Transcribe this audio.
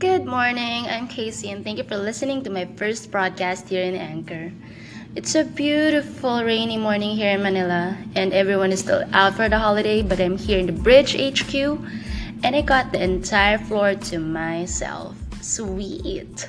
Good morning, I'm Casey, and thank you for listening to my first broadcast here in Anchor. It's a beautiful rainy morning here in Manila, and everyone is still out for the holiday, but I'm here in the Bridge HQ, and I got the entire floor to myself. Sweet.